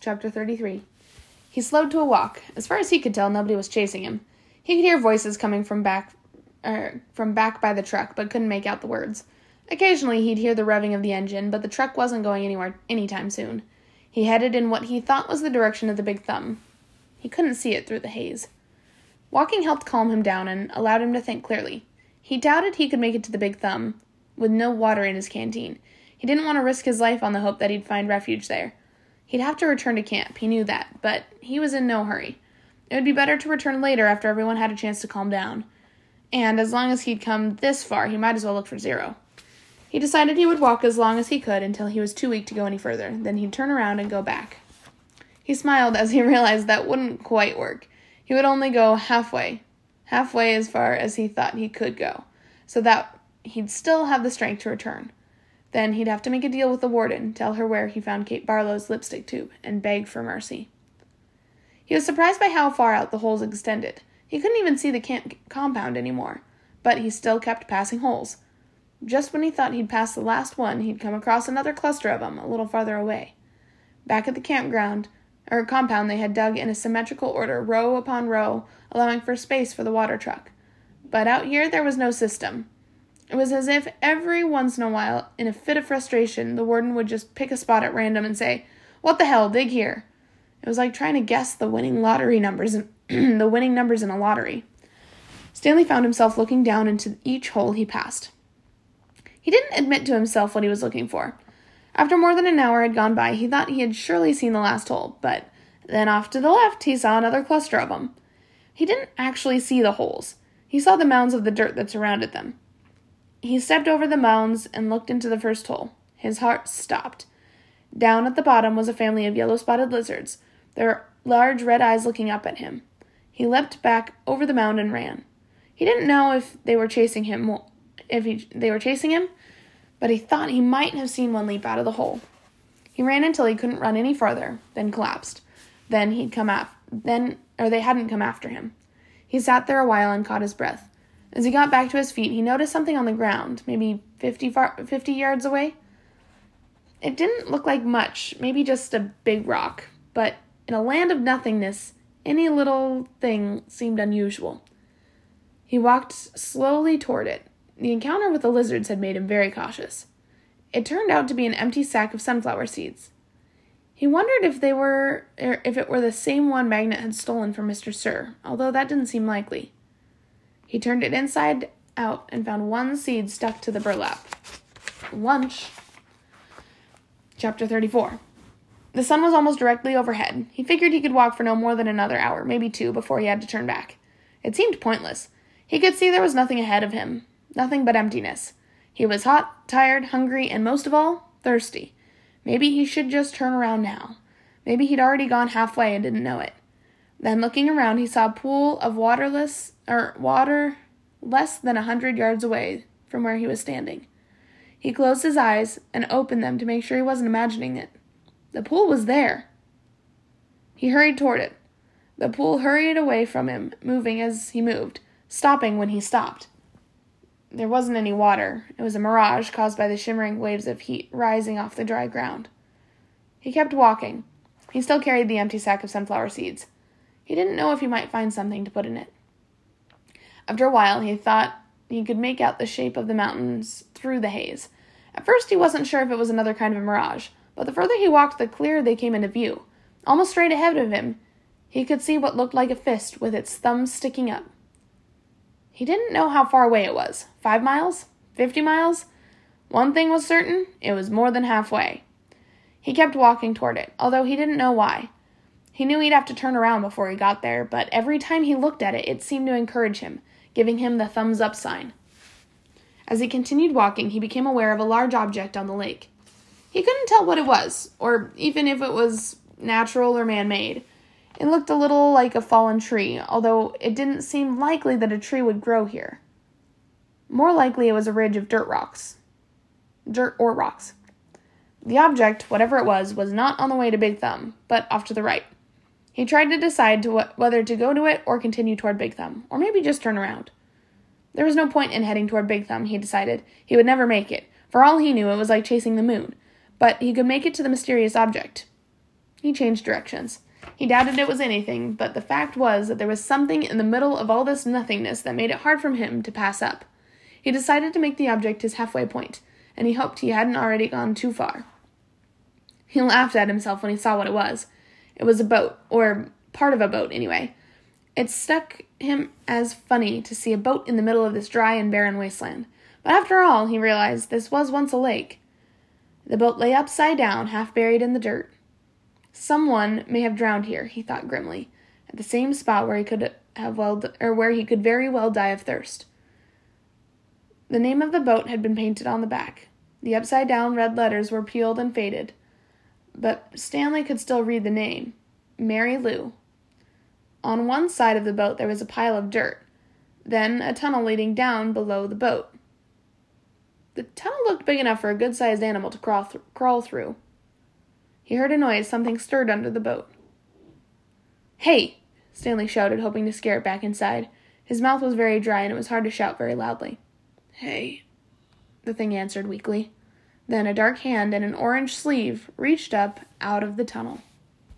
Chapter 33. He slowed to a walk. As far as he could tell, nobody was chasing him. He could hear voices coming from back, er, from back by the truck, but couldn't make out the words. Occasionally, he'd hear the revving of the engine, but the truck wasn't going anywhere anytime soon. He headed in what he thought was the direction of the big thumb. He couldn't see it through the haze. Walking helped calm him down and allowed him to think clearly. He doubted he could make it to the big thumb with no water in his canteen. He didn't want to risk his life on the hope that he'd find refuge there. He'd have to return to camp, he knew that, but he was in no hurry. It would be better to return later after everyone had a chance to calm down. And as long as he'd come this far, he might as well look for Zero. He decided he would walk as long as he could until he was too weak to go any further. Then he'd turn around and go back. He smiled as he realized that wouldn't quite work. He would only go halfway, halfway as far as he thought he could go, so that he'd still have the strength to return. Then he'd have to make a deal with the warden, tell her where he found Kate Barlow's lipstick tube, and beg for mercy. He was surprised by how far out the holes extended. He couldn't even see the camp compound anymore, but he still kept passing holes. Just when he thought he'd passed the last one, he'd come across another cluster of them a little farther away. Back at the campground, or compound, they had dug in a symmetrical order, row upon row, allowing for space for the water truck. But out here, there was no system. It was as if every once in a while, in a fit of frustration, the warden would just pick a spot at random and say, What the hell, dig here. It was like trying to guess the winning lottery numbers in the winning numbers in a lottery. Stanley found himself looking down into each hole he passed. He didn't admit to himself what he was looking for. After more than an hour had gone by, he thought he had surely seen the last hole, but then off to the left he saw another cluster of them. He didn't actually see the holes. He saw the mounds of the dirt that surrounded them. He stepped over the mounds and looked into the first hole. His heart stopped. Down at the bottom was a family of yellow spotted lizards, their large red eyes looking up at him. He leapt back over the mound and ran. He didn't know if they were chasing him, if he, they were chasing him, but he thought he might have seen one leap out of the hole. He ran until he couldn't run any farther, then collapsed. Then he'd come af- then or they hadn't come after him. He sat there a while and caught his breath. As he got back to his feet, he noticed something on the ground, maybe 50, far- 50 yards away. It didn't look like much, maybe just a big rock, but in a land of nothingness, any little thing seemed unusual. He walked slowly toward it, the encounter with the lizards had made him very cautious. It turned out to be an empty sack of sunflower seeds. He wondered if they were er, if it were the same one Magnet had stolen from Mr. Sir, although that didn't seem likely. He turned it inside out and found one seed stuck to the burlap. Lunch. Chapter 34. The sun was almost directly overhead. He figured he could walk for no more than another hour, maybe two, before he had to turn back. It seemed pointless. He could see there was nothing ahead of him, nothing but emptiness. He was hot, tired, hungry, and most of all, thirsty. Maybe he should just turn around now. Maybe he'd already gone halfway and didn't know it. Then, looking around, he saw a pool of waterless or water less than a hundred yards away from where he was standing. He closed his eyes and opened them to make sure he wasn't imagining it. The pool was there. He hurried toward it. The pool hurried away from him, moving as he moved, stopping when he stopped. There wasn't any water. It was a mirage caused by the shimmering waves of heat rising off the dry ground. He kept walking. He still carried the empty sack of sunflower seeds. He didn't know if he might find something to put in it. After a while, he thought he could make out the shape of the mountains through the haze. At first, he wasn't sure if it was another kind of a mirage, but the further he walked, the clearer they came into view. Almost straight ahead of him, he could see what looked like a fist with its thumbs sticking up. He didn't know how far away it was five miles? Fifty miles? One thing was certain it was more than halfway. He kept walking toward it, although he didn't know why. He knew he'd have to turn around before he got there, but every time he looked at it, it seemed to encourage him, giving him the thumbs up sign. As he continued walking, he became aware of a large object on the lake. He couldn't tell what it was, or even if it was natural or man made. It looked a little like a fallen tree, although it didn't seem likely that a tree would grow here. More likely it was a ridge of dirt rocks. Dirt or rocks. The object, whatever it was, was not on the way to Big Thumb, but off to the right. He tried to decide to wh- whether to go to it or continue toward Big Thumb, or maybe just turn around. There was no point in heading toward Big Thumb, he decided. He would never make it. For all he knew, it was like chasing the moon. But he could make it to the mysterious object. He changed directions. He doubted it was anything, but the fact was that there was something in the middle of all this nothingness that made it hard for him to pass up. He decided to make the object his halfway point, and he hoped he hadn't already gone too far. He laughed at himself when he saw what it was. It was a boat, or part of a boat, anyway. It stuck him as funny to see a boat in the middle of this dry and barren wasteland. But after all, he realized this was once a lake. The boat lay upside down, half buried in the dirt. Someone may have drowned here, he thought grimly, at the same spot where he could have well or where he could very well die of thirst. The name of the boat had been painted on the back. The upside down red letters were peeled and faded, but Stanley could still read the name Mary Lou. On one side of the boat there was a pile of dirt, then a tunnel leading down below the boat. The tunnel looked big enough for a good sized animal to crawl, th- crawl through. He heard a noise, something stirred under the boat. Hey! Stanley shouted, hoping to scare it back inside. His mouth was very dry, and it was hard to shout very loudly. Hey, the thing answered weakly. Then a dark hand in an orange sleeve reached up out of the tunnel.